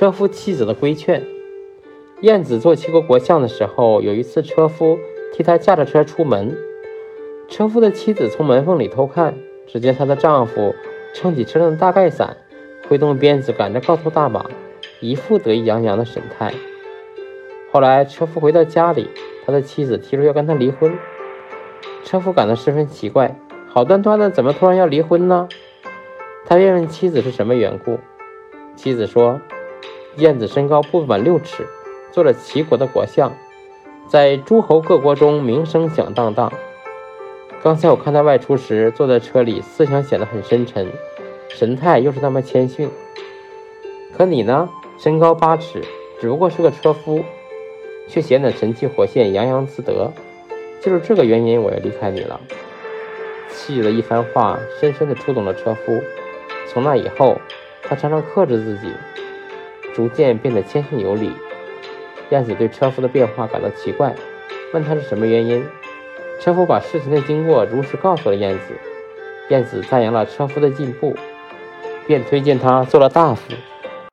车夫妻子的规劝。燕子做齐国国相的时候，有一次车夫替她驾着车出门，车夫的妻子从门缝里偷看，只见她的丈夫撑起车上的大盖伞，挥动鞭子赶着高头大马，一副得意洋洋的神态。后来车夫回到家里，他的妻子提出要跟他离婚，车夫感到十分奇怪，好端端的怎么突然要离婚呢？他便问妻子是什么缘故，妻子说：“燕子身高不满六尺。”做了齐国的国相，在诸侯各国中名声响当当。刚才我看他外出时，坐在车里，思想显得很深沉，神态又是那么谦逊。可你呢，身高八尺，只不过是个车夫，却显得神气活现，洋洋自得。就是这个原因，我要离开你了。妻子的一番话，深深地触动了车夫。从那以后，他常常克制自己，逐渐变得谦逊有礼。燕子对车夫的变化感到奇怪，问他是什么原因。车夫把事情的经过如实告诉了燕子。燕子赞扬了车夫的进步，便推荐他做了大夫。